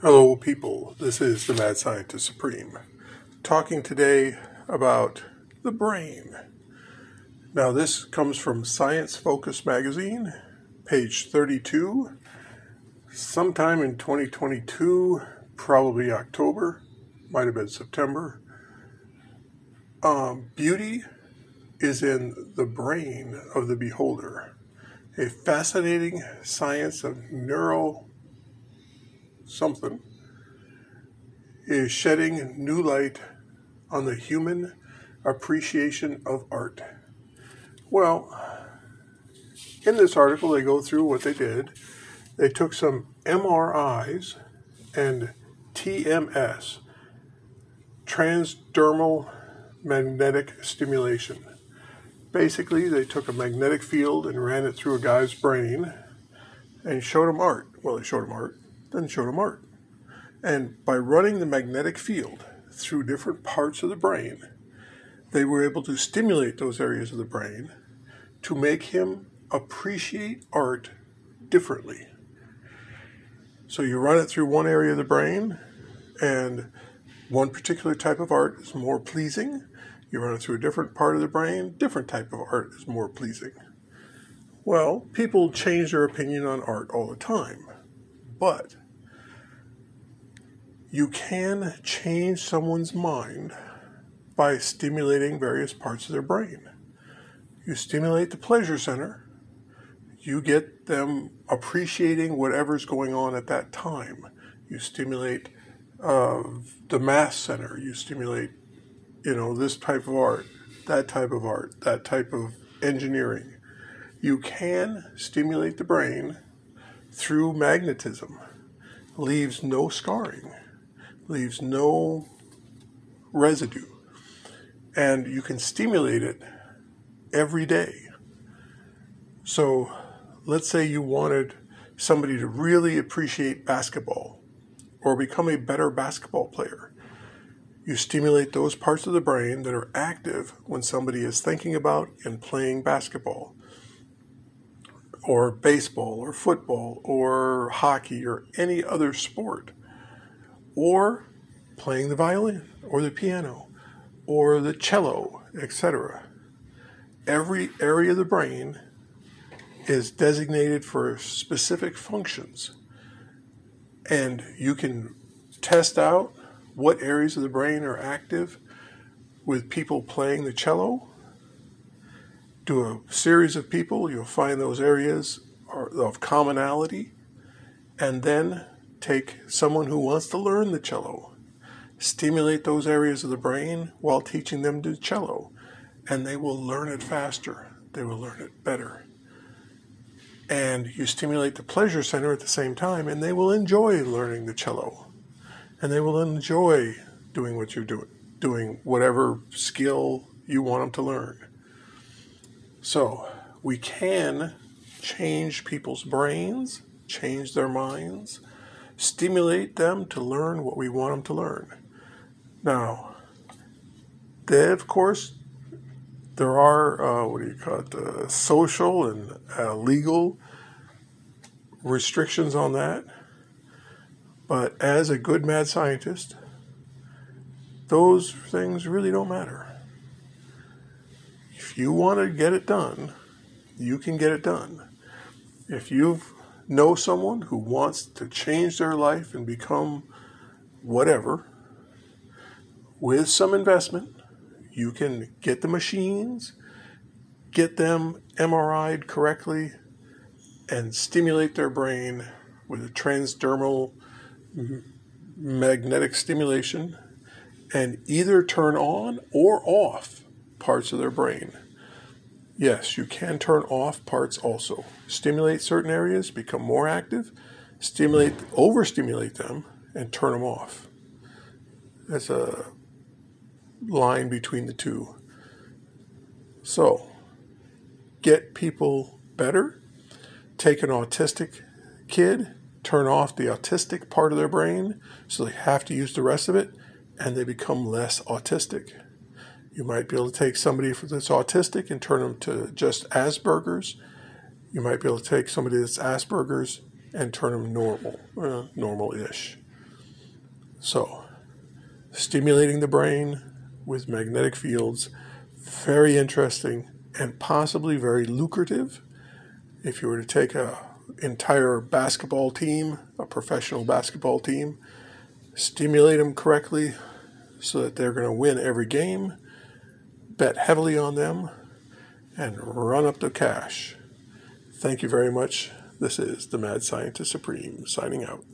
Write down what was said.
Hello, people. This is the Mad Scientist Supreme, talking today about the brain. Now, this comes from Science Focus magazine, page 32, sometime in 2022, probably October, might have been September. Um, beauty is in the brain of the beholder, a fascinating science of neural something is shedding new light on the human appreciation of art. Well, in this article, they go through what they did. They took some MRIs and TMS, transdermal magnetic stimulation. Basically, they took a magnetic field and ran it through a guy's brain and showed him art. Well, they showed him art then showed him art. And by running the magnetic field through different parts of the brain, they were able to stimulate those areas of the brain to make him appreciate art differently. So you run it through one area of the brain, and one particular type of art is more pleasing. You run it through a different part of the brain, different type of art is more pleasing. Well, people change their opinion on art all the time. But you can change someone's mind by stimulating various parts of their brain. You stimulate the pleasure center, you get them appreciating whatever's going on at that time. You stimulate uh, the math center, you stimulate, you know, this type of art, that type of art, that type of engineering. You can stimulate the brain through magnetism, leaves no scarring, leaves no residue, and you can stimulate it every day. So let's say you wanted somebody to really appreciate basketball or become a better basketball player. You stimulate those parts of the brain that are active when somebody is thinking about and playing basketball or baseball or football or hockey or any other sport or playing the violin or the piano or the cello, etc. Every area of the brain is designated for specific functions. And you can test out what areas of the brain are active with people playing the cello do a series of people, you'll find those areas of commonality, and then take someone who wants to learn the cello, stimulate those areas of the brain while teaching them the cello, and they will learn it faster. They will learn it better. And you stimulate the pleasure center at the same time, and they will enjoy learning the cello. And they will enjoy doing what you're doing, doing whatever skill you want them to learn. So we can change people's brains, change their minds, stimulate them to learn what we want them to learn. Now, they, of course, there are, uh, what do you call it, uh, social and uh, legal restrictions on that. But as a good mad scientist, those things really don't matter you want to get it done, you can get it done. If you know someone who wants to change their life and become whatever, with some investment, you can get the machines, get them MRI'd correctly, and stimulate their brain with a transdermal magnetic stimulation and either turn on or off parts of their brain. Yes, you can turn off parts also. Stimulate certain areas, become more active, stimulate, overstimulate them, and turn them off. That's a line between the two. So, get people better. Take an autistic kid, turn off the autistic part of their brain so they have to use the rest of it, and they become less autistic. You might be able to take somebody that's autistic and turn them to just Asperger's. You might be able to take somebody that's Asperger's and turn them normal, uh, normal-ish. So, stimulating the brain with magnetic fields, very interesting and possibly very lucrative. If you were to take a entire basketball team, a professional basketball team, stimulate them correctly so that they're going to win every game, bet heavily on them, and run up the cash. Thank you very much. This is the Mad Scientist Supreme signing out.